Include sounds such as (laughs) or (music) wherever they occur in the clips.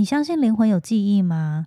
你相信灵魂有记忆吗？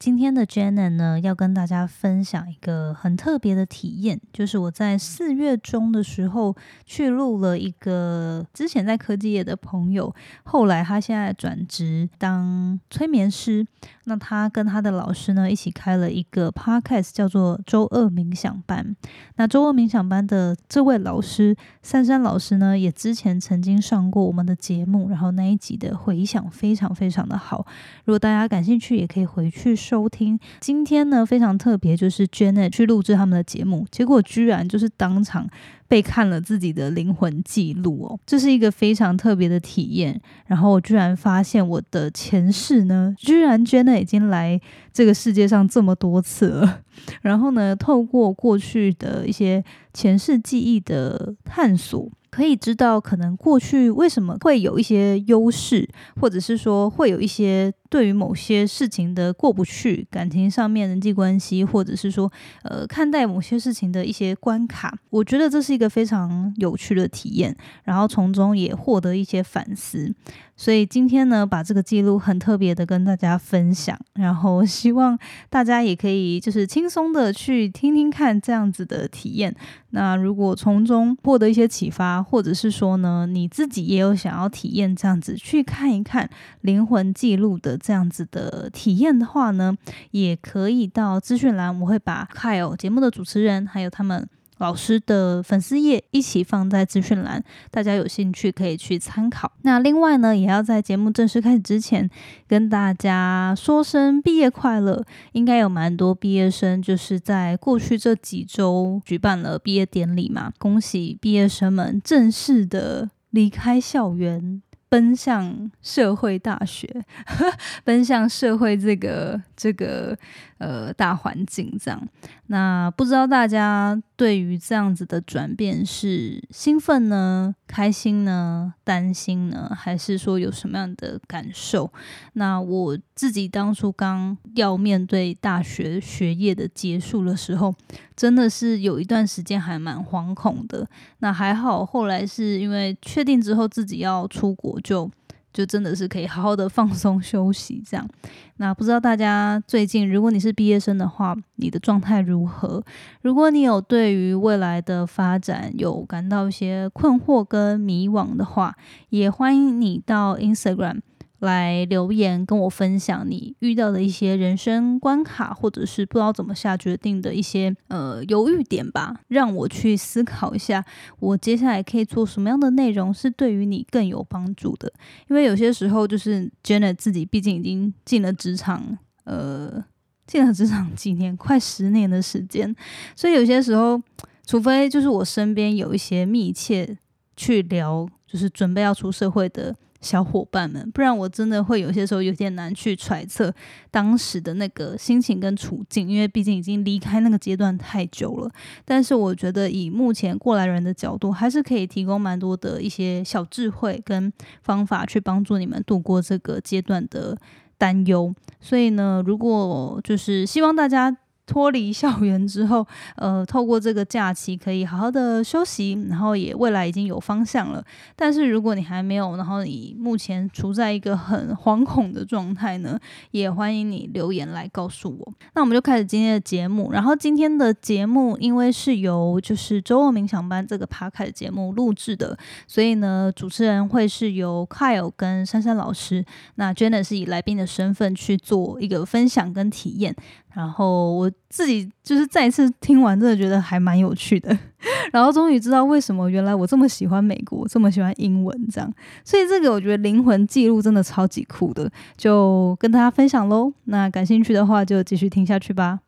今天的 Janet 呢，要跟大家分享一个很特别的体验，就是我在四月中的时候去录了一个之前在科技业的朋友，后来他现在转职当催眠师。那他跟他的老师呢一起开了一个 podcast，叫做周二冥想班。那周二冥想班的这位老师珊珊老师呢，也之前曾经上过我们的节目，然后那一集的回响非常非常的好。如果大家感兴趣，也可以回去。收听今天呢非常特别，就是 Janet 去录制他们的节目，结果居然就是当场被看了自己的灵魂记录哦，这是一个非常特别的体验。然后我居然发现我的前世呢，居然 Janet 已经来这个世界上这么多次了。(laughs) 然后呢，透过过去的一些前世记忆的探索。可以知道，可能过去为什么会有一些优势，或者是说会有一些对于某些事情的过不去，感情上面人际关系，或者是说呃看待某些事情的一些关卡。我觉得这是一个非常有趣的体验，然后从中也获得一些反思。所以今天呢，把这个记录很特别的跟大家分享，然后希望大家也可以就是轻松的去听听看这样子的体验。那如果从中获得一些启发，或者是说呢，你自己也有想要体验这样子去看一看灵魂记录的这样子的体验的话呢，也可以到资讯栏，我会把 Kyle 节目的主持人还有他们。老师的粉丝页一起放在资讯栏，大家有兴趣可以去参考。那另外呢，也要在节目正式开始之前，跟大家说声毕业快乐。应该有蛮多毕业生就是在过去这几周举办了毕业典礼嘛，恭喜毕业生们正式的离开校园。奔向社会大学，(laughs) 奔向社会这个这个呃大环境这样。那不知道大家对于这样子的转变是兴奋呢、开心呢、担心呢，还是说有什么样的感受？那我自己当初刚要面对大学学业的结束的时候，真的是有一段时间还蛮惶恐的。那还好，后来是因为确定之后自己要出国，就就真的是可以好好的放松休息这样。那不知道大家最近，如果你是毕业生的话，你的状态如何？如果你有对于未来的发展有感到一些困惑跟迷惘的话，也欢迎你到 Instagram。来留言跟我分享你遇到的一些人生关卡，或者是不知道怎么下决定的一些呃犹豫点吧，让我去思考一下，我接下来可以做什么样的内容是对于你更有帮助的。因为有些时候就是 Janet 自己毕竟已经进了职场，呃，进了职场几年，快十年的时间，所以有些时候，除非就是我身边有一些密切去聊，就是准备要出社会的。小伙伴们，不然我真的会有些时候有点难去揣测当时的那个心情跟处境，因为毕竟已经离开那个阶段太久了。但是我觉得以目前过来人的角度，还是可以提供蛮多的一些小智慧跟方法，去帮助你们度过这个阶段的担忧。所以呢，如果就是希望大家。脱离校园之后，(laughs) 呃，透过这个假期可以好好的休息，然后也未来已经有方向了。但是如果你还没有，然后你目前处在一个很惶恐的状态呢，也欢迎你留言来告诉我。那我们就开始今天的节目。然后今天的节目因为是由就是周二冥想班这个趴开的节目录制的，所以呢，主持人会是由 Kyle 跟珊珊老师，那 Jenna 是以来宾的身份去做一个分享跟体验。然后我自己就是再一次听完，真的觉得还蛮有趣的。(laughs) 然后终于知道为什么原来我这么喜欢美国，这么喜欢英文这样。所以这个我觉得灵魂记录真的超级酷的，就跟大家分享喽。那感兴趣的话就继续听下去吧。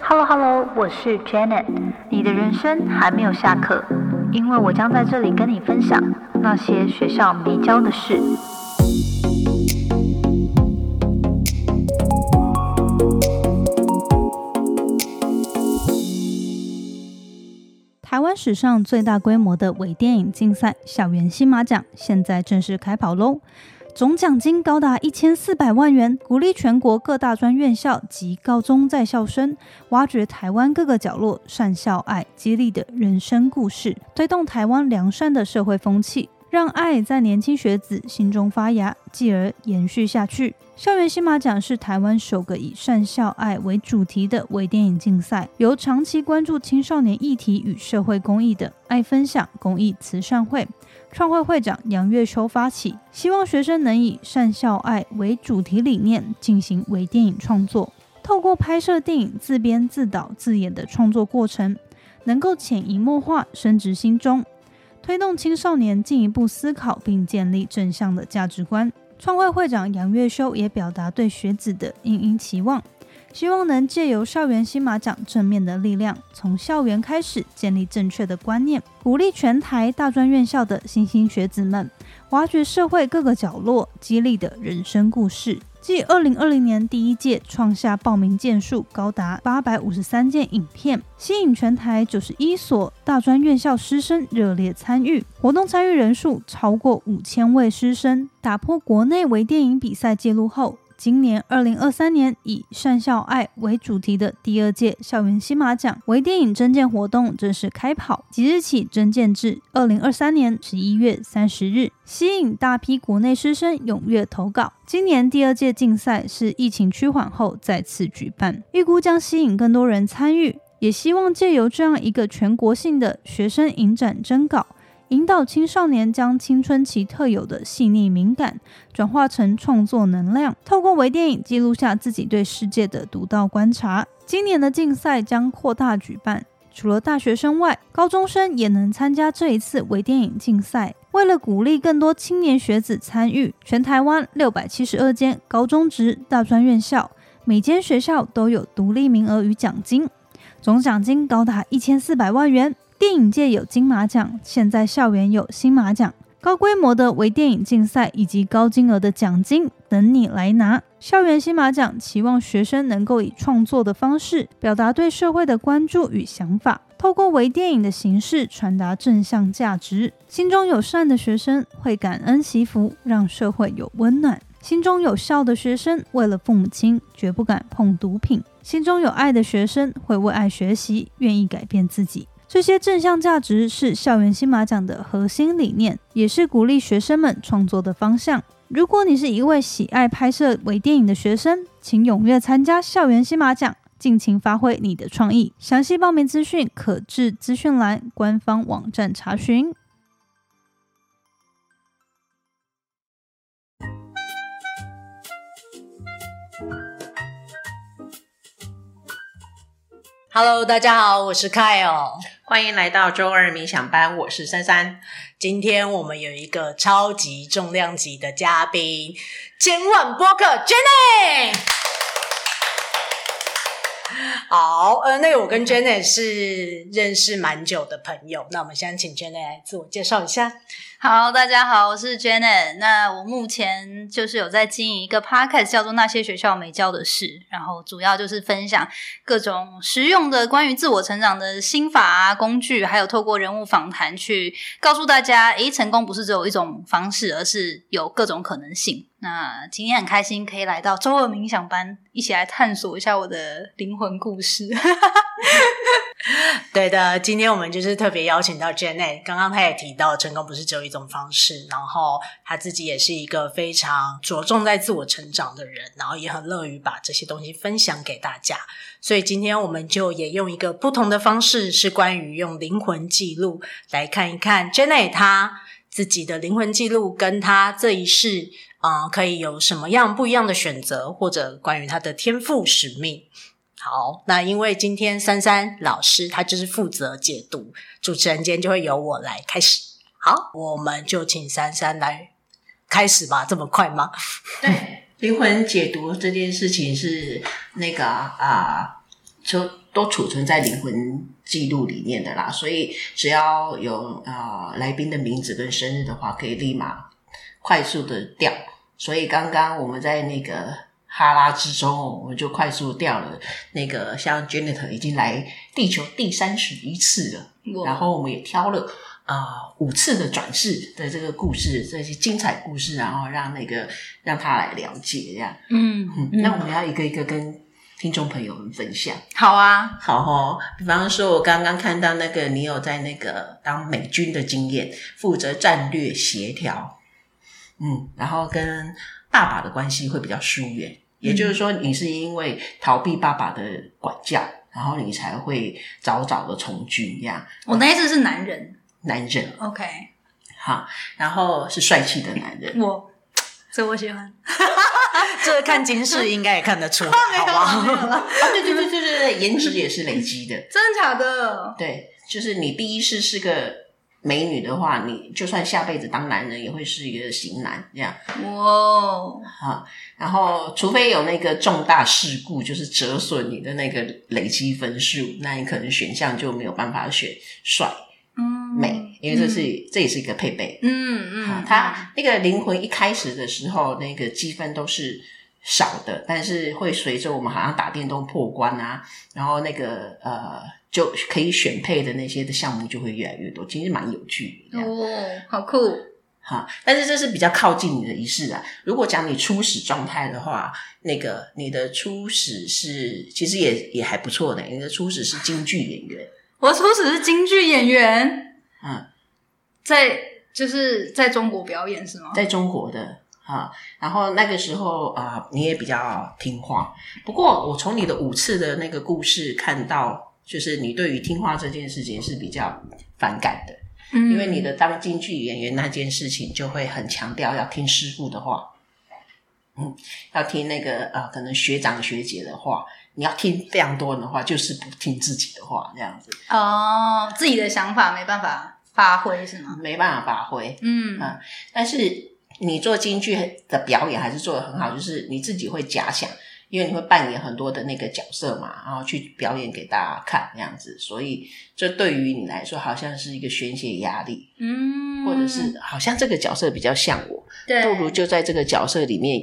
Hello Hello，我是 Janet。你的人生还没有下课，因为我将在这里跟你分享那些学校没教的事。台湾史上最大规模的微电影竞赛——校园新马奖，现在正式开跑喽！总奖金高达一千四百万元，鼓励全国各大专院校及高中在校生挖掘台湾各个角落善孝爱、激励的人生故事，推动台湾良善的社会风气。让爱在年轻学子心中发芽，继而延续下去。校园新马奖是台湾首个以善校爱为主题的微电影竞赛，由长期关注青少年议题与社会公益的爱分享公益慈善会创会会长杨月秋发起，希望学生能以善校爱为主题理念进行微电影创作，透过拍摄电影自编自导自演的创作过程，能够潜移默化深植心中。推动青少年进一步思考并建立正向的价值观。创会会长杨月修也表达对学子的殷殷期望，希望能借由校园新马奖正面的力量，从校园开始建立正确的观念，鼓励全台大专院校的新兴学子们挖掘社会各个角落激励的人生故事。继二零二零年第一届创下报名件数高达八百五十三件影片，吸引全台九十一所大专院校师生热烈参与，活动参与人数超过五千位师生，打破国内微电影比赛纪录后。今年二零二三年以善校爱为主题的第二届校园新马奖微电影征件活动正式开跑，即日起征件至二零二三年十一月三十日，吸引大批国内师生踊跃投稿。今年第二届竞赛是疫情趋缓后再次举办，预估将吸引更多人参与，也希望借由这样一个全国性的学生影展征稿。引导青少年将青春期特有的细腻敏感转化成创作能量，透过微电影记录下自己对世界的独到观察。今年的竞赛将扩大举办，除了大学生外，高中生也能参加这一次微电影竞赛。为了鼓励更多青年学子参与，全台湾六百七十二间高中职大专院校，每间学校都有独立名额与奖金，总奖金高达一千四百万元。电影界有金马奖，现在校园有新马奖，高规模的微电影竞赛以及高金额的奖金等你来拿。校园新马奖期望学生能够以创作的方式表达对社会的关注与想法，透过微电影的形式传达正向价值。心中有善的学生会感恩惜福，让社会有温暖；心中有孝的学生为了父母亲绝不敢碰毒品；心中有爱的学生会为爱学习，愿意改变自己。这些正向价值是校园新马奖的核心理念，也是鼓励学生们创作的方向。如果你是一位喜爱拍摄微电影的学生，请踊跃参加校园新马奖，尽情发挥你的创意。详细报名资讯可至资讯栏官方网站查询。Hello，大家好，我是 Kyle，欢迎来到周二冥想班，我是珊珊。今天我们有一个超级重量级的嘉宾，千万播客 Jenny。好，呃，那个我跟 Jenny 是认识蛮久的朋友，那我们先请 Jenny 来自我介绍一下。好，大家好，我是 Janet。那我目前就是有在经营一个 podcast，叫做《那些学校没教的事》，然后主要就是分享各种实用的关于自我成长的心法啊、工具，还有透过人物访谈去告诉大家，诶，成功不是只有一种方式，而是有各种可能性。那今天很开心可以来到周二冥想班，一起来探索一下我的灵魂故事。(laughs) 对的，今天我们就是特别邀请到 Janet。刚刚他也提到，成功不是只有一种方式，然后他自己也是一个非常着重在自我成长的人，然后也很乐于把这些东西分享给大家。所以今天我们就也用一个不同的方式，是关于用灵魂记录来看一看 Janet 他自己的灵魂记录，跟他这一世啊，可以有什么样不一样的选择，或者关于他的天赋使命。好，那因为今天珊珊老师她就是负责解读，主持人今天就会由我来开始。好，我们就请珊珊来开始吧。这么快吗？(laughs) 对，灵魂解读这件事情是那个啊，就都储存在灵魂记录里面的啦。所以只要有啊来宾的名字跟生日的话，可以立马快速的调。所以刚刚我们在那个。哈拉之中，我们就快速掉了。那个像 Janet 已经来地球第三十一次了，然后我们也挑了啊五次的转世的这个故事，这些精彩故事，然后让那个让他来了解这样。嗯嗯，那我们要一个一个跟听众朋友们分享。好啊，好哦，比方说，我刚刚看到那个你有在那个当美军的经验，负责战略协调，嗯，然后跟爸爸的关系会比较疏远，也就是说，你是因为逃避爸爸的管教，然后你才会早早的从军，这样。我那一次是男人。男人，OK，好，然后是帅气的男人，我 (tsk) 这我喜欢，(laughs) 这看金饰应该也看得出来，(laughs) 好不好？没有了，啊，对对对对对对，颜值也是累积的，(laughs) 真的假的？对，就是你第一世是个美女的话，你就算下辈子当男人，也会是一个型男这样哇，好。然后，除非有那个重大事故，就是折损你的那个累积分数，那你可能选项就没有办法选帅嗯，美，因为这是、这也是一个配备。嗯啊嗯，，他那个灵魂一开始的时候，那个积分都是少的，但是会随着我们好像打电动破关啊，然后那个呃就可以选配的那些的项目就会越来越多，其实蛮有趣的。哦，好酷，哈，但是这是比较靠近你的仪式啊。如果讲你初始状态的话，那个你的初始是其实也也还不错的，你的初始是京剧演员，我初始是京剧演员，嗯，在就是在中国表演是吗？在中国的啊，然后那个时候啊、你也比较听话。不过我从你的五次的那个故事看到，就是你对于听话这件事情是比较反感的，嗯，因为你的当京剧演员那件事情就会很强调要听师傅的话，嗯，要听那个呃，可能学长学姐的话，你要听非常多人的话，就是不听自己的话，这样子哦，自己的想法没办法发挥是吗？没办法发挥。嗯啊但是你做京剧的表演还是做的很好，就是你自己会假想，因为你会扮演很多的那个角色嘛，然后去表演给大家看那样子，所以这对于你来说好像是一个宣泄压力，嗯，或者是好像这个角色比较像我，对，不如就在这个角色里面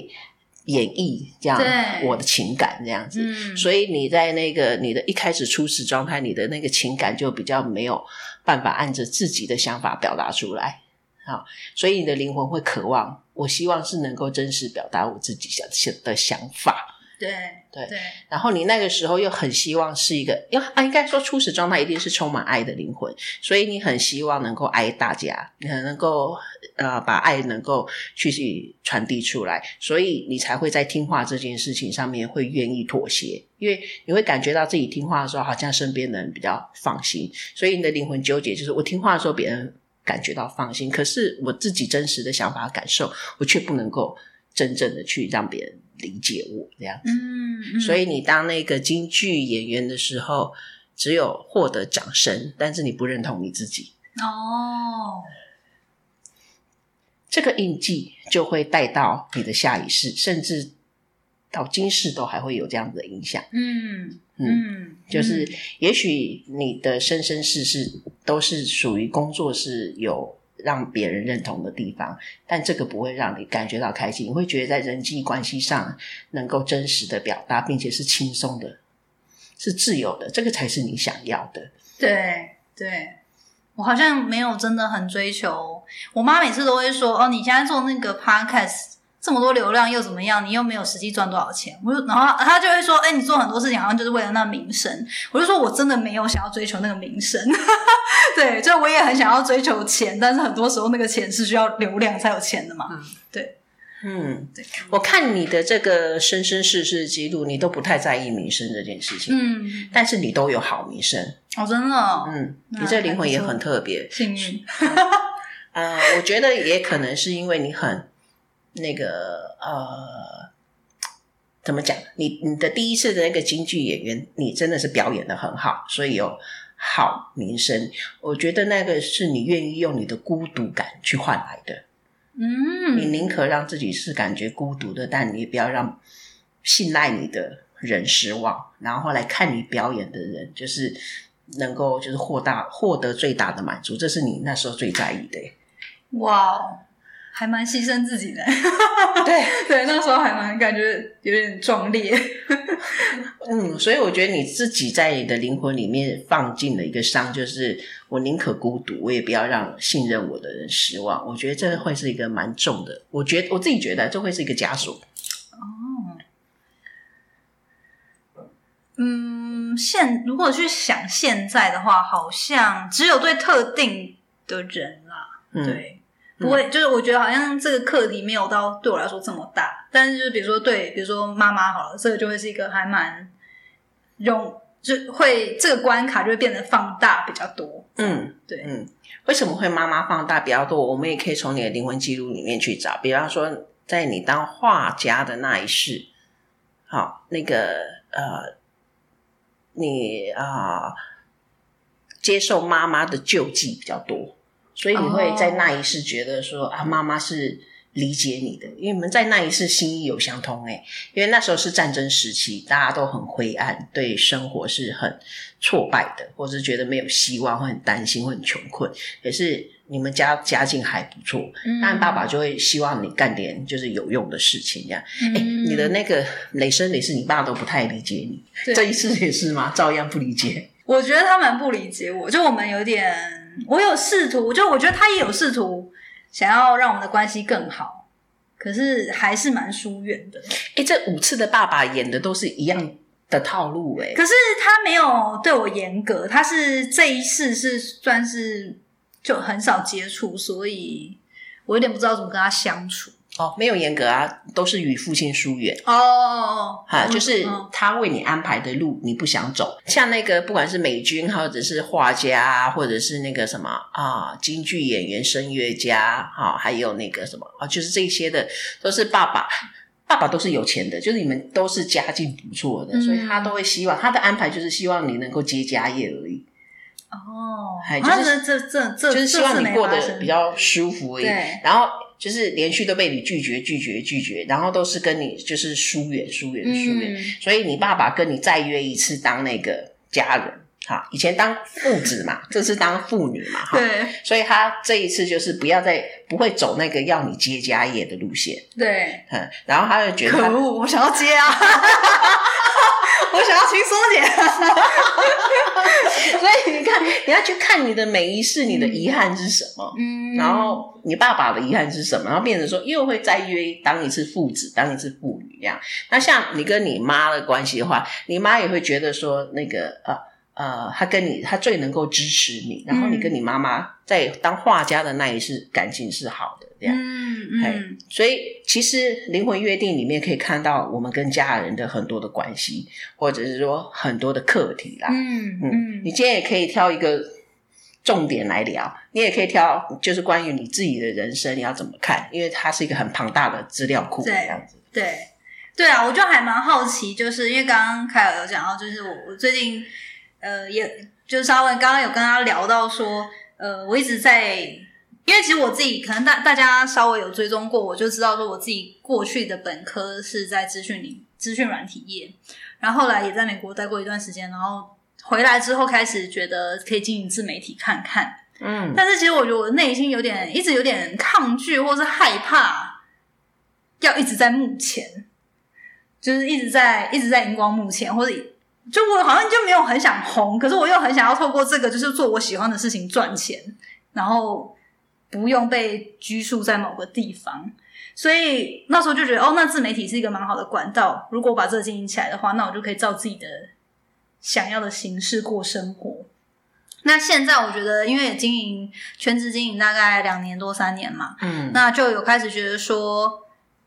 演绎这样我的情感这样子。嗯，所以你在那个你的一开始初始状态，你的那个情感就比较没有办法按着自己的想法表达出来。好，所以你的灵魂会渴望，我希望是能够真实表达我自己想的想法。对对对，然后你那个时候又很希望是一个，因为啊，应该说初始状态一定是充满爱的灵魂，所以你很希望能够爱大家，你很能够呃把爱能够去去传递出来，所以你才会在听话这件事情上面会愿意妥协，因为你会感觉到自己听话的时候，好像身边的人比较放心，所以你的灵魂纠结就是我听话的时候别人感觉到放心，可是我自己真实的想法感受，我却不能够真正的去让别人理解我这样。嗯，嗯所以你当那个京剧演员的时候，只有获得掌声，但是你不认同你自己，哦，这个印记就会带到你的下一世，甚至到今世都还会有这样子的影响。嗯嗯，嗯，就是也许你的生生世世都是属于工作是有让别人认同的地方，但这个不会让你感觉到开心，你会觉得在人际关系上能够真实的表达，并且是轻松的，是自由的，这个才是你想要的。对对，我好像没有真的很追求。我妈每次都会说：“哦，你现在做那个 podcast 这么多流量又怎么样？你又没有实际赚多少钱。”我就然后他就会说：“哎，你做很多事情好像就是为了那名声。”我就说：“我真的没有想要追求那个名声。(laughs) ”对，就我也很想要追求钱，但是很多时候那个钱是需要流量才有钱的嘛。嗯，对，我看你的这个生生世世记录，你都不太在意名声这件事情，嗯，但是你都有好名声。哦，真的哦、嗯，你这灵魂也很特别。幸运。(laughs) 呃，我觉得也可能是因为你很那个呃，怎么讲？你你的第一次的那个京剧演员，你真的是表演的很好，所以有好名声。我觉得那个是你愿意用你的孤独感去换来的。嗯，你宁可让自己是感觉孤独的，但你也不要让信赖你的人失望。然后来看你表演的人，就是能够就是获大获得最大的满足，这是你那时候最在意的耶。哇哦，还蛮牺牲自己的。(laughs) 对对，那时候还蛮感觉有点壮烈。(laughs) 嗯，所以我觉得你自己在你的灵魂里面放进了一个伤，就是我宁可孤独，我也不要让信任我的人失望。我觉得这会是一个蛮重的，我觉得我自己觉得这会是一个枷锁。嗯，现如果去想现在的话，好像只有对特定的人啦，嗯，对，不会，就是我觉得好像这个课题没有到对我来说这么大，但是就是比如说对，比如说妈妈好了，这个就会是一个还蛮用，就会这个关卡就会变得放大比较多。嗯，对，嗯，为什么会妈妈放大比较多？我们也可以从你的灵魂记录里面去找，比方说，在你当画家的那一世，好，那个呃，你啊、接受妈妈的救济比较多，所以你会在那一世觉得说、啊，妈妈是理解你的，因为你们在那一世心意有相通诶，因为那时候是战争时期，大家都很灰暗，对生活是很挫败的，或是觉得没有希望，会很担心，会很穷困。可是你们家家境还不错，嗯当然爸爸就会希望你干点就是有用的事情，这样。哎、嗯你的那个累生累世，你爸都不太理解你，对这一次也是吗？照样不理解。我觉得他蛮不理解我，就我们有点，我有试图，就我觉得他也有试图想要让我们的关系更好，可是还是蛮疏远的。哎、这五次的爸爸演的都是一样的套路、哎，可是他没有对我严格，他是这一次是算是就很少接触，所以我有点不知道怎么跟他相处。哦，没有严格啊，都是与父亲疏远。哦，哈，就是嗯他为你安排的路，你不想走。像那个不管是美军，或者是画家，或者是那个什么啊，京剧演员、声乐家，哈，还有那个什么啊，就是这些的，都是爸爸。爸爸都是有钱的，就是你们都是家境不错的，嗯所以他都会希望他的安排就是希望你能够接家业而已，哦，哎就是这这这这就是希望你过得比较舒服而已。然后就是连续都被你拒绝、拒绝、拒绝，然后都是跟你就是疏远、疏远、疏远。嗯所以你爸爸跟你再约一次当那个家人，哈，以前当父子嘛，这次当妇女嘛，哈。对所以他这一次就是不要再不会走那个要你接家业的路线，对，嗯，然后他就觉得可恶，我想要接啊，(laughs) 我想要轻松点。(laughs) 所以你看，你要去看你的每一世，你的遗憾是什么？嗯然后你爸爸的遗憾是什么？然后变成说又会再约当一次父子，当一次父女这样。那像你跟你妈的关系的话，你妈也会觉得说那个呃呃，他跟你他最能够支持你，然后你跟你妈妈在当画家的那一世感情是好的这样。嗯嗯，所以其实灵魂约定里面可以看到我们跟家人的很多的关系，或者是说很多的课题啦。嗯嗯，嗯你今天也可以挑一个重点来聊，你也可以挑就是关于你自己的人生你要怎么看，因为它是一个很庞大的资料库这对样子。对对啊，我就还蛮好奇，就是因为刚刚凯尔有讲到，就是我我最近呃，也就是稍微刚刚有跟他聊到说，呃，我一直在，因为其实我自己可能大大家稍微有追踪过，我就知道说我自己过去的本科是在资讯里资讯软体业，然后后来也在美国待过一段时间，然后回来之后开始觉得可以经营自媒体看看，嗯。但是其实我觉得我内心有点一直有点抗拒或是害怕，要一直在幕前，就是一直在一直在荧光幕前，或者就我好像就没有很想红，可是我又很想要透过这个就是做我喜欢的事情赚钱，然后不用被拘束在某个地方。所以那时候就觉得，哦，那自媒体是一个蛮好的管道。如果把这个经营起来的话，那我就可以照自己的想要的形式过生活。那现在我觉得，因为也经营全职经营大概两年多三年嘛，嗯那就有开始觉得说，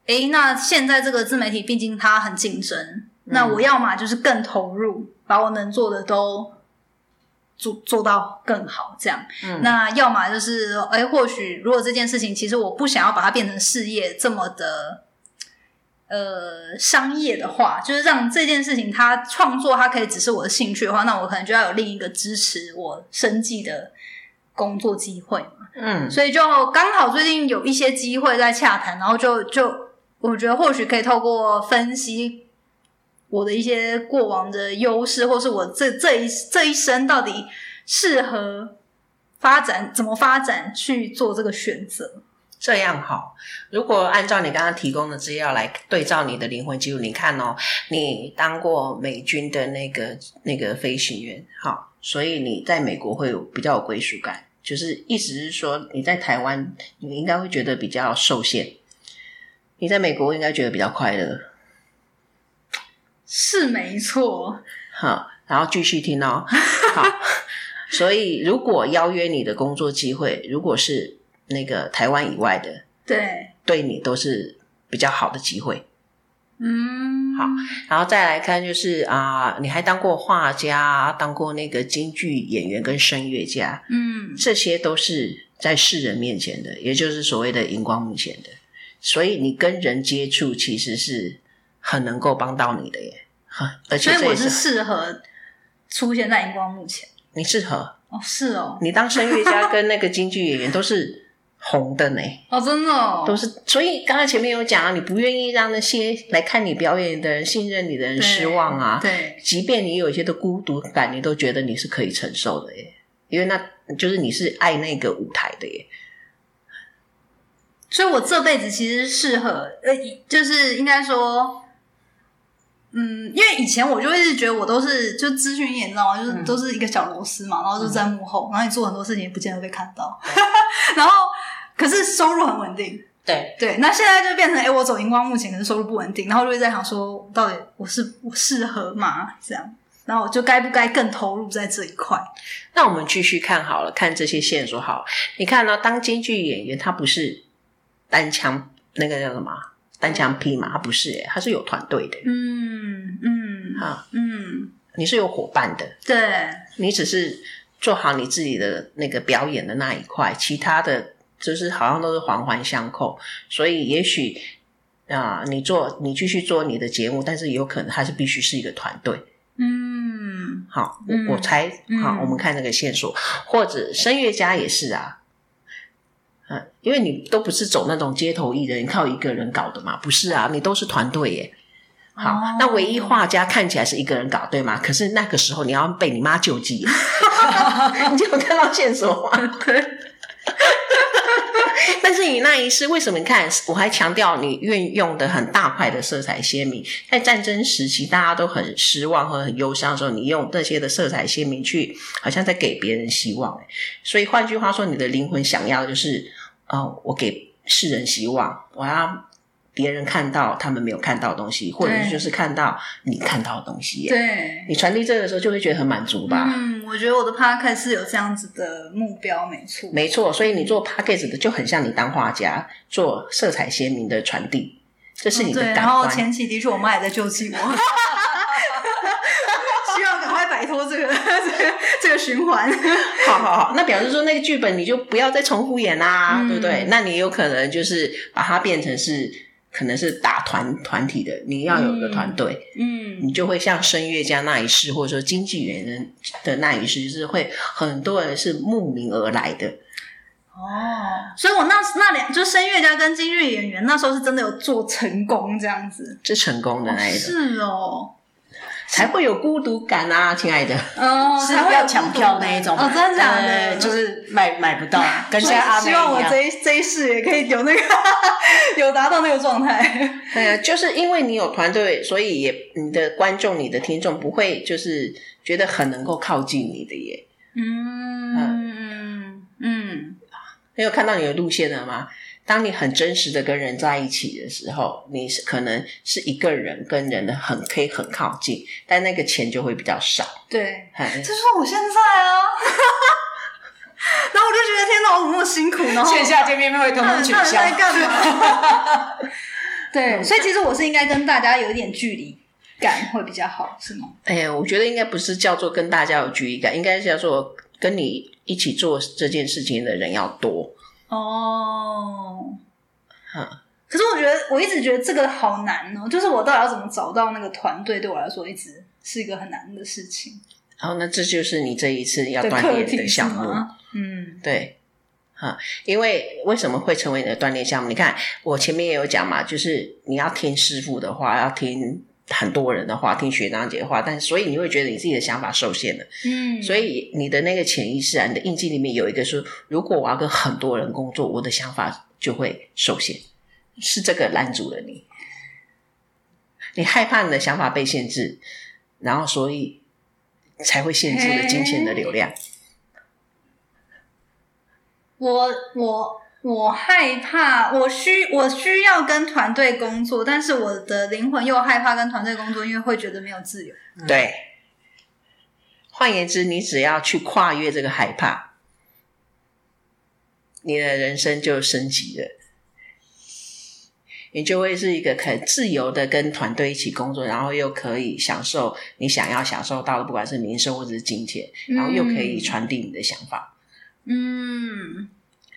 诶，那现在这个自媒体毕竟它很竞争，那我要么就是更投入，把我能做的都做做到更好，这样。嗯那要么就是，哎，或许如果这件事情其实我不想要把它变成事业这么的。呃，商业的话，就是让这件事情它创作它可以只是我的兴趣的话，那我可能就要有另一个支持我生计的工作机会嘛。嗯所以就刚好最近有一些机会在洽谈，然后就就我觉得或许可以透过分析我的一些过往的优势，或是我这这一这一生到底适合发展怎么发展去做这个选择。这样好。如果按照你刚刚提供的资料来对照你的灵魂记录，你看哦，你当过美军的那个那个飞行员，好，所以你在美国会有比较有归属感。就是意思是说，你在台湾，你应该会觉得比较受限；你在美国应该觉得比较快乐。是没错。好，然后继续听哦。(laughs) 好，所以如果邀约你的工作机会，如果是那个台湾以外的，对，对你都是比较好的机会。嗯，好，然后再来看就是啊，你还当过画家，当过那个京剧演员跟声乐家，嗯，这些都是在世人面前的，也就是所谓的荧光幕前的。所以你跟人接触，其实是很能够帮到你的耶。哈，而且所以我是适合出现在荧光幕前。你适合，哦，是哦，你当声乐家跟那个京剧演员都是红的呢。哦，真的哦，都是，所以刚才前面有讲啊，你不愿意让那些来看你表演的人、信任你的人失望啊。对，即便你有一些的孤独感，你都觉得你是可以承受的耶，因为那就是你是爱那个舞台的耶。所以我这辈子其实适合，呃，就是应该说，嗯，因为以前我就一直觉得我都是就资讯业，你知道吗？就是嗯都是一个小螺丝嘛，然后就在幕后，然后你做很多事情也不见得被看到，(laughs) 然后可是收入很稳定。对，对，那现在就变成，哎，我走荧光幕前，可是收入不稳定，然后就会在想说，到底我是我适合吗？这样，然后我就该不该更投入在这一块？那我们继续看好了，看这些线索好了。你看呢、当京剧演员，他不是单枪那个叫什么单枪匹马，他不是耶，他是有团队的。嗯嗯啊，嗯，你是有伙伴的，对，你只是做好你自己的那个表演的那一块，其他的就是好像都是环环相扣。所以也许啊、你做你继续做你的节目，但是有可能还是必须是一个团队。嗯好，嗯我我猜嗯好，我们看这个线索，或者声乐家也是啊。嗯，因为你都不是走那种街头艺人，靠一个人搞的嘛，不是啊，你都是团队耶。好，哦那唯一画家看起来是一个人搞，对吗？可是那个时候你要被你妈救济，(laughs) 你就有看到线索吗？(laughs) 但是你那一世为什么？你看，我还强调你运用的很大块的色彩鲜明，在战争时期大家都很失望和很忧伤的时候，你用这些的色彩鲜明去，好像在给别人希望。所以换句话说，你的灵魂想要的就是，呃，我给世人希望，我要别人看到他们没有看到的东西，或者对就是看到你看到的东西耶。对，你传递这个的时候，就会觉得很满足吧。嗯，我觉得我的 podcast 是有这样子的目标，没错，没错，所以你做 p a c a g e 的就很像你当画家做色彩鲜明的传递，这是你的对。感然后。前期的确，我妈也在救济我，(laughs) (laughs) 希望赶快摆脱这个循环。(laughs) 好好好，那表示说那个剧本你就不要再重复演啦，嗯。对不对？那你有可能就是把它变成是可能是打团团体的，你要有个团队，嗯。你就会像声乐家那一世，或者说经纪人的的那一世，就是会很多人是慕名而来的。哦，所以我那那两就声乐家跟京剧演员那时候是真的有做成功这样子，是成功的那一种，是哦，才会有孤独感啊，亲爱的。哦，是 (laughs) 才会有要抢票那一种，哦，真的假的？呃就是买买不到，(laughs) 跟现在阿美希望我。这一这一世也可以有那个 (laughs) 有达到那个状态。对啊，就是因为你有团队，所以也你的观众、你的听众不会就是觉得很能够靠近你的耶。嗯嗯你有看到你的路线了吗？当你很真实的跟人在一起的时候，你是可能是一个人跟人的很可以很靠近，但那个钱就会比较少。对，哎这是我现在啊。(laughs) 然后我就觉得天哪，我怎么那么辛苦？然后线下见面会通通取消在，干嘛？(laughs) 对，所以其实我是应该跟大家有一点距离感会比较好，是吗？哎呀，我觉得应该不是叫做跟大家有距离感，应该叫做跟你一起做这件事情的人要多。哦，嗯可是我觉得我一直觉得这个好难哦，就是我到底要怎么找到那个团队，对我来说一直是一个很难的事情。然后呢，这就是你这一次要锻炼的项目。嗯对，哈，因为为什么会成为你的锻炼项目？你看，我前面也有讲嘛，就是你要听师傅的话，要听很多人的话，听学长姐的话，但所以你会觉得你自己的想法受限了。嗯，所以你的那个潜意识啊，你的印记里面有一个说，如果我要跟很多人工作，我的想法就会受限，是这个拦住了你。你害怕你的想法被限制，然后所以才会限制了金钱的流量。我我我害怕，我需我需要跟团队工作，但是我的灵魂又害怕跟团队工作，因为会觉得没有自由。对，换言之，你只要去跨越这个害怕，你的人生就升级了。你就会是一个可自由的跟团队一起工作，然后又可以享受你想要享受到的，不管是名声或者是金钱，然后又可以传递你的想法。嗯，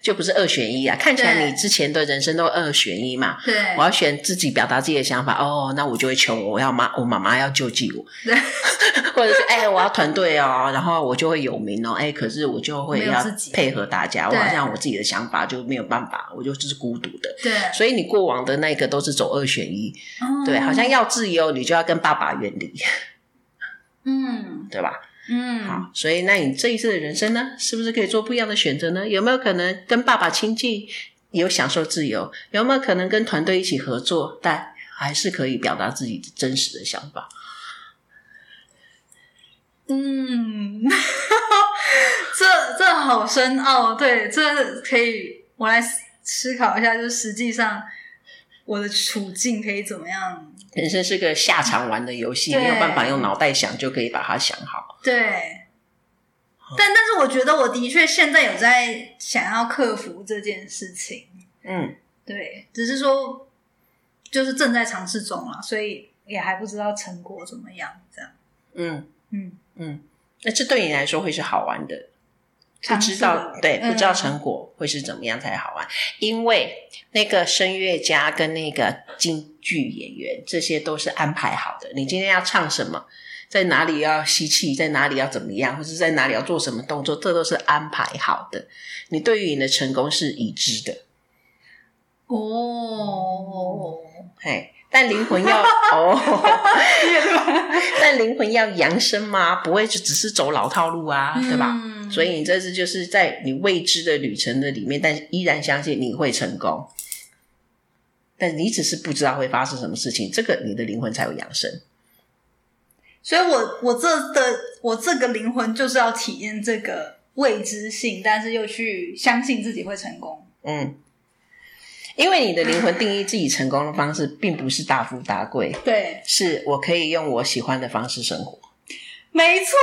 就不是二选一啊！看起来你之前的人生都二选一嘛。对，我要选自己表达自己的想法，哦，那我就会穷，我要妈，我妈妈要救济我，对，(laughs) 或者是哎，我要团队哦，然后我就会有名哦，哎，可是我就会要自己配合大家，我好像我自己的想法就没有办法，我就就是孤独的。对，所以你过往的那个都是走二选一，哦对，好像要自由，你就要跟爸爸远离，嗯 (laughs) 对吧？嗯，好，所以那你这一次的人生呢，是不是可以做不一样的选择呢？有没有可能跟爸爸亲近，有享受自由？有没有可能跟团队一起合作，但还是可以表达自己真实的想法？嗯，(laughs) 这这好深奥，对，这可以我来思思考一下，就是实际上我的处境可以怎么样？人生是个下场玩的游戏，没有办法用脑袋想就可以把它想好。对，但但是我觉得我的确现在有在想要克服这件事情，嗯，对，只是说就是正在尝试中了，所以也还不知道成果怎么样，这样，嗯嗯，嗯，那这对你来说会是好玩的。不知道的对，嗯不知道成果会是怎么样才好玩，因为那个声乐家跟那个京剧演员，这些都是安排好的。你今天要唱什么，在哪里要吸气，在哪里要怎么样，或者在哪里要做什么动作，这都是安排好的。你对于你的成功是已知的，哦，嘿，但灵魂要 (laughs) 哦，但灵魂要扬升吗？不会就只是走老套路啊，对吧？嗯所以你这次就是在你未知的旅程的里面，但依然相信你会成功。但你只是不知道会发生什么事情，这个你的灵魂才有扬升。所以我我这的我这个灵魂就是要体验这个未知性，但是又去相信自己会成功。嗯，因为你的灵魂定义自己成功的方式，并不是大富大贵，(laughs) 对，是我可以用我喜欢的方式生活。没错，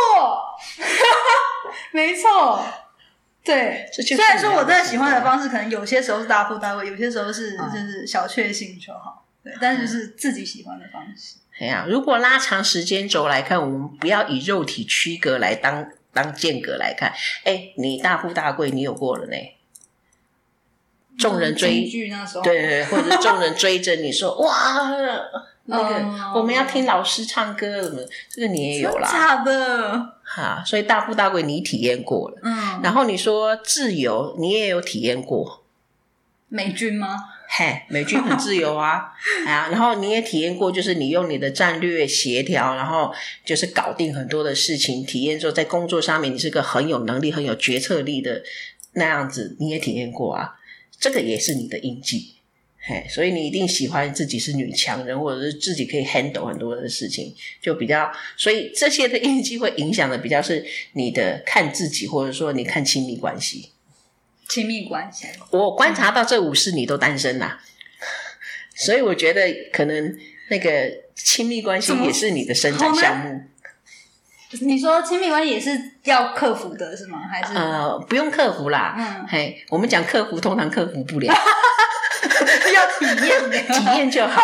(laughs) 没错。对，虽然说我真的你要的喜欢的方式，可能有些时候是大富大贵，有些时候是嗯就是小确幸就好。对，但是就是自己喜欢的方式。哎呀，如果拉长时间轴来看，我们不要以肉体区隔来当当间隔来看。哎，你大富大贵，你有过了呢。众人追剧那时候，对对对，或者是众人追着你说哇，(laughs) 那个、哦我们要听老师唱歌什么，这个你也有啦，假的，哈，所以大富大贵你体验过了，嗯，然后你说自由你也有体验过，美军吗？嘿，美军很自由啊，哎 (laughs) 呀，然后你也体验过，就是你用你的战略协调，然后就是搞定很多的事情，体验说在工作上面你是个很有能力、很有决策力的那样子，你也体验过啊，这个也是你的印记。嘿，所以你一定喜欢自己是女强人，或者是自己可以 handle 很多的事情，就比较，所以这些的印记会影响的比较是你的看自己，或者说你看亲密关系。亲密关系，我观察到这五世你都单身啦，所以我觉得可能那个亲密关系也是你的生产项目。你说亲密关系也是要克服的，是吗？还是呃，不用克服啦。嗯嘿，我们讲克服，通常克服不了，(laughs) 要体验？体验就好。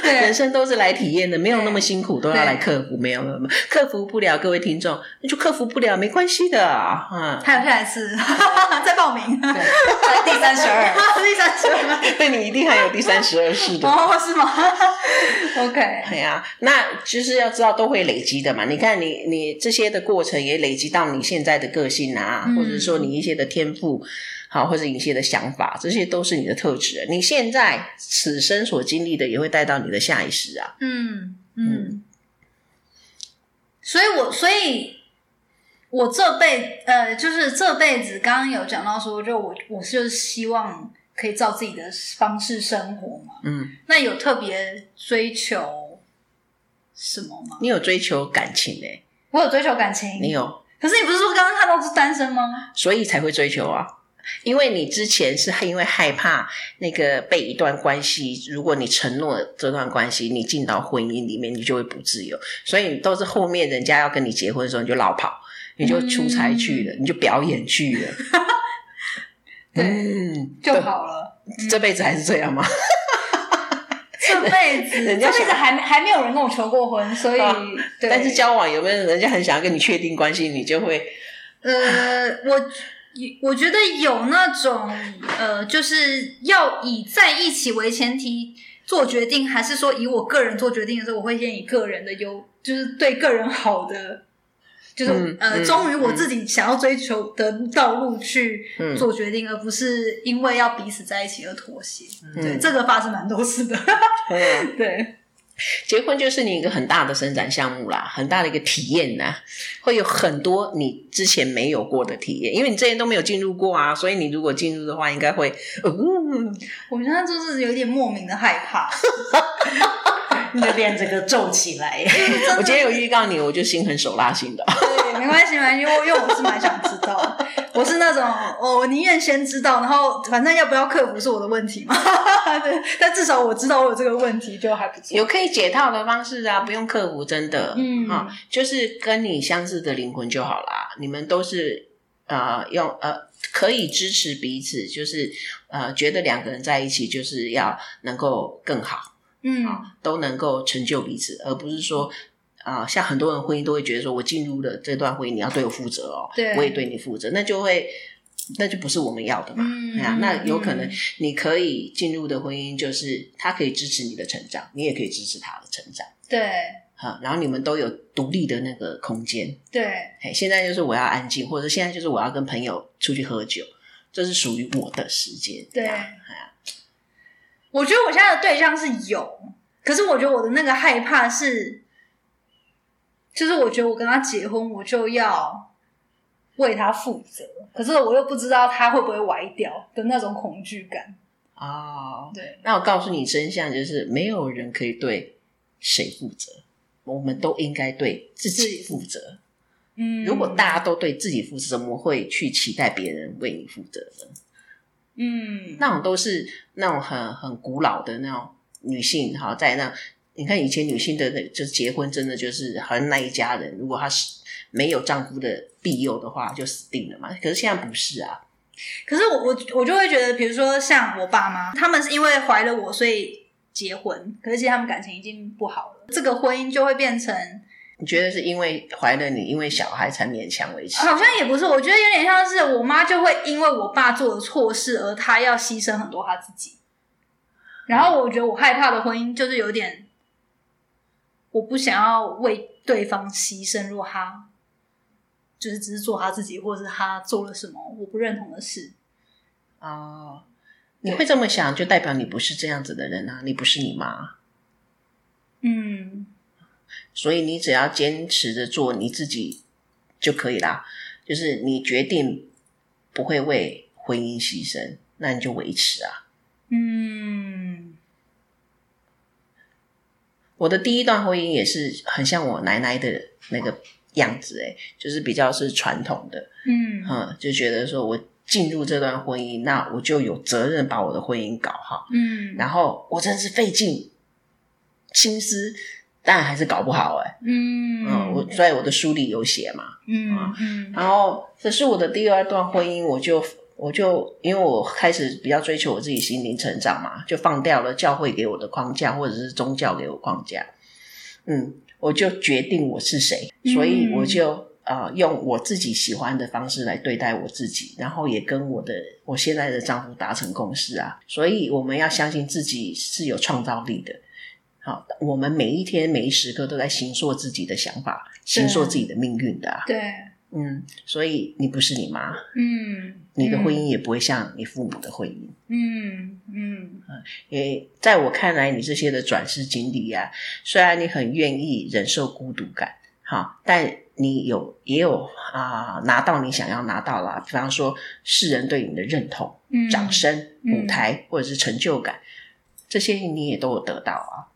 对人，生都是来体验的，没有那么辛苦，都要来克服。没有，没有，没有克服不了，各位听众，那就克服不了，没关系的。嗯，还有下一次 (laughs) 再报名，对第三十二，第三十二，对你一定还有第三十二世的。哦，是吗？(laughs) OK，对呀、那就是要知道都会累积的嘛。你看你你这些的过程也累积到你现在的个性啊，嗯或者说你一些的天赋，好，或者一些的想法，这些都是你的特质。你现在此生所经历的，也会带到你的下一世啊。嗯嗯，所以我所以我这辈呃，就是这辈子刚刚有讲到说，就我我就是希望可以照自己的方式生活嘛。嗯，那有特别追求什么吗？你有追求感情哎、我有追求感情，你有，可是你不是说刚刚看到是单身吗？所以才会追求啊。因为你之前是因为害怕那个被一段关系，如果你承诺这段关系，你进到婚姻里面，你就会不自由，所以你都是后面人家要跟你结婚的时候，你就老跑，你就出差去了，你就表演去了。(laughs) 对嗯，就好了。这辈子还是这样吗？(laughs) 这辈子，(laughs) 人家这辈子还没还没有人跟我求过婚，(laughs) 所以。但是交往有没有人家很想要跟你确定关系，你就会呃，我我觉得有那种呃，就是要以在一起为前提做决定，还是说以我个人做决定的时候，我会先以个人的优，就是对个人好的。就是、呃，忠于我自己想要追求的道路去嗯做决定，而不是因为要彼此在一起而妥协。对，嗯这个发生蛮多次的。(laughs) 嗯对，结婚就是你一个很大的生产项目啦，很大的一个体验呐，会有很多你之前没有过的体验，因为你之前都没有进入过啊，所以你如果进入的话，应该会，嗯，我现在就是有点莫名的害怕。(laughs) 你的脸整个皱起来。(laughs) 我今天有预告你，我就心狠手辣型的，对，没关系，没关系，因为因为我是蛮想知道，我是那种哦，我宁愿先知道，然后反正要不要克服是我的问题嘛。(laughs) 对，但至少我知道我有这个问题就还不错。有可以解套的方式啊，不用克服，真的，嗯啊，就是跟你相似的灵魂就好啦，你们都是呃用呃可以支持彼此，就是呃觉得两个人在一起就是要能够更好。嗯啊，都能够成就彼此，而不是说啊、像很多人婚姻都会觉得说，我进入了这段婚姻，你要对我负责哦，对我也对你负责，那就会那就不是我们要的嘛。嗯那有可能嗯你可以进入的婚姻，就是他可以支持你的成长，你也可以支持他的成长，对好，然后你们都有独立的那个空间。对，嘿，现在就是我要安静，或者现在就是我要跟朋友出去喝酒，这是属于我的时间。对这样哎呀我觉得我现在的对象是有，可是我觉得我的那个害怕是，就是我觉得我跟他结婚，我就要为他负责，可是我又不知道他会不会歪掉的那种恐惧感。哦，对，那我告诉你真相，就是没有人可以对谁负责，我们都应该对自己负责。嗯，如果大家都对自己负责，怎么会去期待别人为你负责呢？嗯，那种都是那种很很古老的那种女性，哈，在那你看以前女性的就结婚，真的就是好像那一家人，如果她是没有丈夫的庇佑的话，就死定了嘛。可是现在不是啊，可是我我我就会觉得，比如说像我爸妈，他们是因为怀了我，所以结婚，可是其实他们感情已经不好了，这个婚姻就会变成你觉得是因为怀了你，因为小孩才勉强维持？好像也不是，我觉得有点像是我妈就会因为我爸做了错事，而她要牺牲很多她自己。然后我觉得我害怕的婚姻就是有点，我不想要为对方牺牲，如果他就是只是做他自己，或者是他做了什么我不认同的事。哦，你会这么想，就代表你不是这样子的人啊，你不是你妈，嗯，所以你只要坚持着做你自己就可以啦。就是你决定不会为婚姻牺牲，那你就维持啊。嗯，我的第一段婚姻也是很像我奶奶的那个样子、欸，就是比较是传统的，嗯，嗯，就觉得说我进入这段婚姻，那我就有责任把我的婚姻搞好。嗯，然后我真是费尽心思，但还是搞不好哎、嗯，嗯，我在我的书里有写嘛。嗯嗯然后可是我的第二段婚姻，我就我就因为我开始比较追求我自己心灵成长嘛，就放掉了教会给我的框架，或者是宗教给我框架。嗯，我就决定我是谁，所以我就。呃，用我自己喜欢的方式来对待我自己，然后也跟我的我现在的丈夫达成共识啊。所以我们要相信自己是有创造力的。好，我们每一天每一时刻都在行塑自己的想法，行塑自己的命运的啊。对，嗯，所以你不是你妈，嗯，你的婚姻也不会像你父母的婚姻。嗯嗯因为在我看来，你这些的转世经历啊，虽然你很愿意忍受孤独感，好，但你有也有啊、拿到你想要拿到啦，比方说世人对你的认同、嗯，掌声、嗯舞台或者是成就感，这些你也都有得到啊。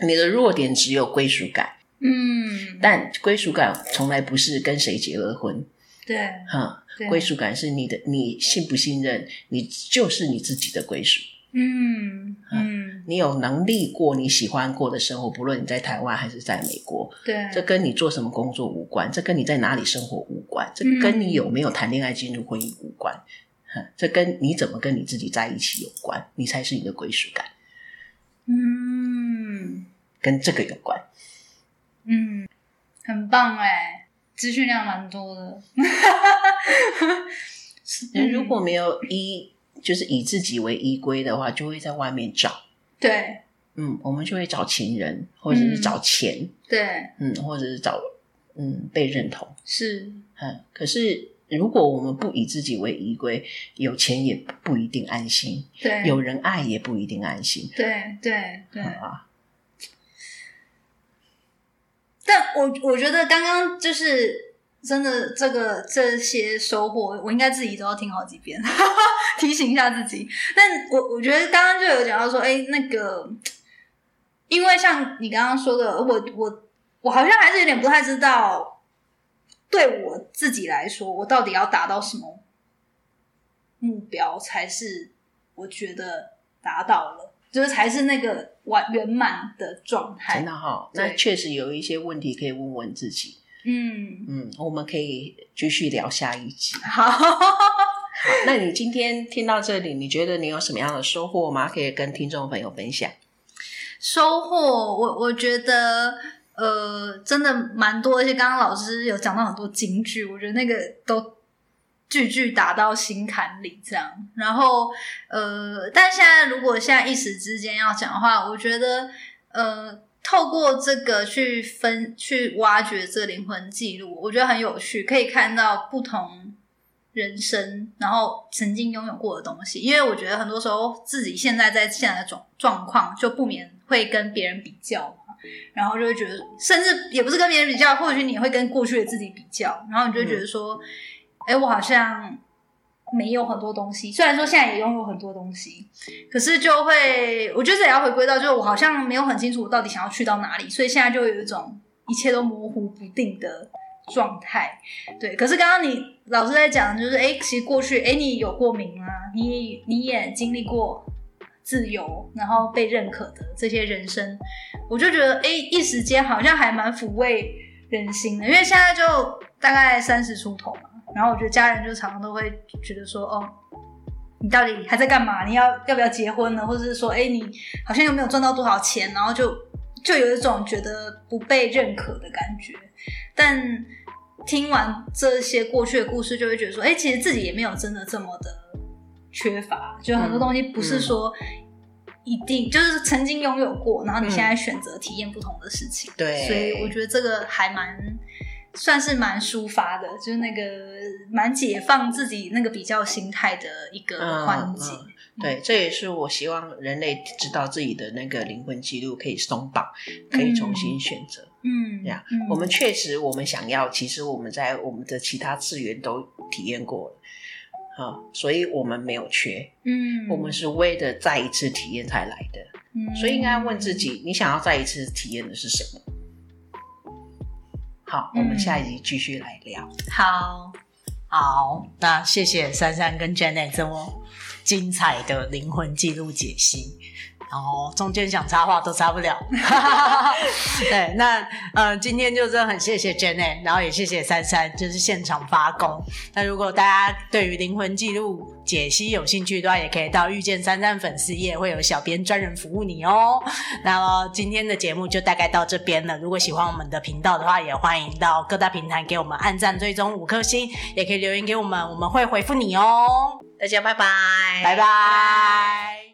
你的弱点只有归属感，嗯，但归属感从来不是跟谁结了婚，对。哈，对归属感是你的，你信不信任，你就是你自己的归属。嗯。嗯，你有能力过你喜欢过的生活，不论你在台湾还是在美国，对，这跟你做什么工作无关，这跟你在哪里生活无关，这跟你有没有谈恋爱进入婚姻无关，哼这跟你怎么跟你自己在一起有关，你才是你的归属感，嗯跟这个有关。嗯，很棒哎，资讯量蛮多的。(laughs) 那如果没有依，就是以自己为依归的话，就会在外面找，对嗯，我们就会找情人，或者是找钱，对嗯，或者是找嗯被认同。是，嗯，可是如果我们不以自己为依归，有钱也不一定安心，对有人爱也不一定安心。对对对。啊，但我我觉得刚刚就是真的这个这些收获，我应该自己都要听好几遍，(laughs) 提醒一下自己。但我我觉得刚刚就有讲到说，哎，那个，因为像你刚刚说的，我我我好像还是有点不太知道，对我自己来说，我到底要达到什么目标才是我觉得达到了，就是才是那个完圆满的状态真。的哈、对那确实有一些问题可以问问自己。嗯，嗯，我们可以继续聊下一集。好，好，那你今天听到这里，你觉得你有什么样的收获吗？可以跟听众朋友分享。收获我我觉得呃真的蛮多，而且刚刚老师有讲到很多金句，我觉得那个都句句打到心坎里这样。然后呃，但现在如果现在一时之间要讲的话，我觉得呃。透过这个去分去挖掘这个灵魂记录，我觉得很有趣，可以看到不同人生，然后曾经拥有过的东西。因为我觉得很多时候自己现在在现在的状状况，就不免会跟别人比较嘛，然后就会觉得，甚至也不是跟别人比较，或许你会跟过去的自己比较，然后你就会觉得说，哎、我好像没有很多东西，虽然说现在也拥有很多东西，可是就会，我觉得这也要回归到，就是我好像没有很清楚我到底想要去到哪里，所以现在就有一种一切都模糊不定的状态。对，可是刚刚你老师在讲，就是哎，其实过去哎，你有过名啊，你你也经历过自由，然后被认可的这些人生，我就觉得哎，一时间好像还蛮抚慰人心的，因为现在就大概三十出头嘛，然后我觉得家人就常常都会觉得说，哦，你到底还在干嘛？你要要不要结婚呢？或者是说，哎，你好像又没有赚到多少钱，然后就就有一种觉得不被认可的感觉。但听完这些过去的故事，就会觉得说，哎，其实自己也没有真的这么的缺乏，就很多东西不是说一定、就是曾经拥有过，然后你现在选择体验不同的事情。对所以我觉得这个还蛮算是蛮抒发的，就是那个蛮解放自己那个比较心态的一个环节。嗯对，这也是我希望人类知道自己的那个灵魂记录可以松绑，可以重新选择。嗯，呀嗯我们确实，我们想要，其实我们在我们的其他次元都体验过了，啊，所以我们没有缺，嗯，我们是为了再一次体验才来的，嗯所以应该问自己，你想要再一次体验的是什么？好，我们嗯下一集继续来聊。好，好，那谢谢珊珊跟 Janet 这么精彩的灵魂记录解析。然后中间想插话都插不了，(laughs) 对，那呃，今天就真的很谢谢 Janet，然后也谢谢珊珊，就是现场发功。那如果大家对于灵魂记录解析有兴趣的话，也可以到遇见珊珊粉丝页，会有小编专人服务你哦。那么今天的节目就大概到这边了。如果喜欢我们的频道的话，也欢迎到各大平台给我们按赞、追踪五颗星，也可以留言给我们，我们会回复你哦。大家拜拜，拜拜。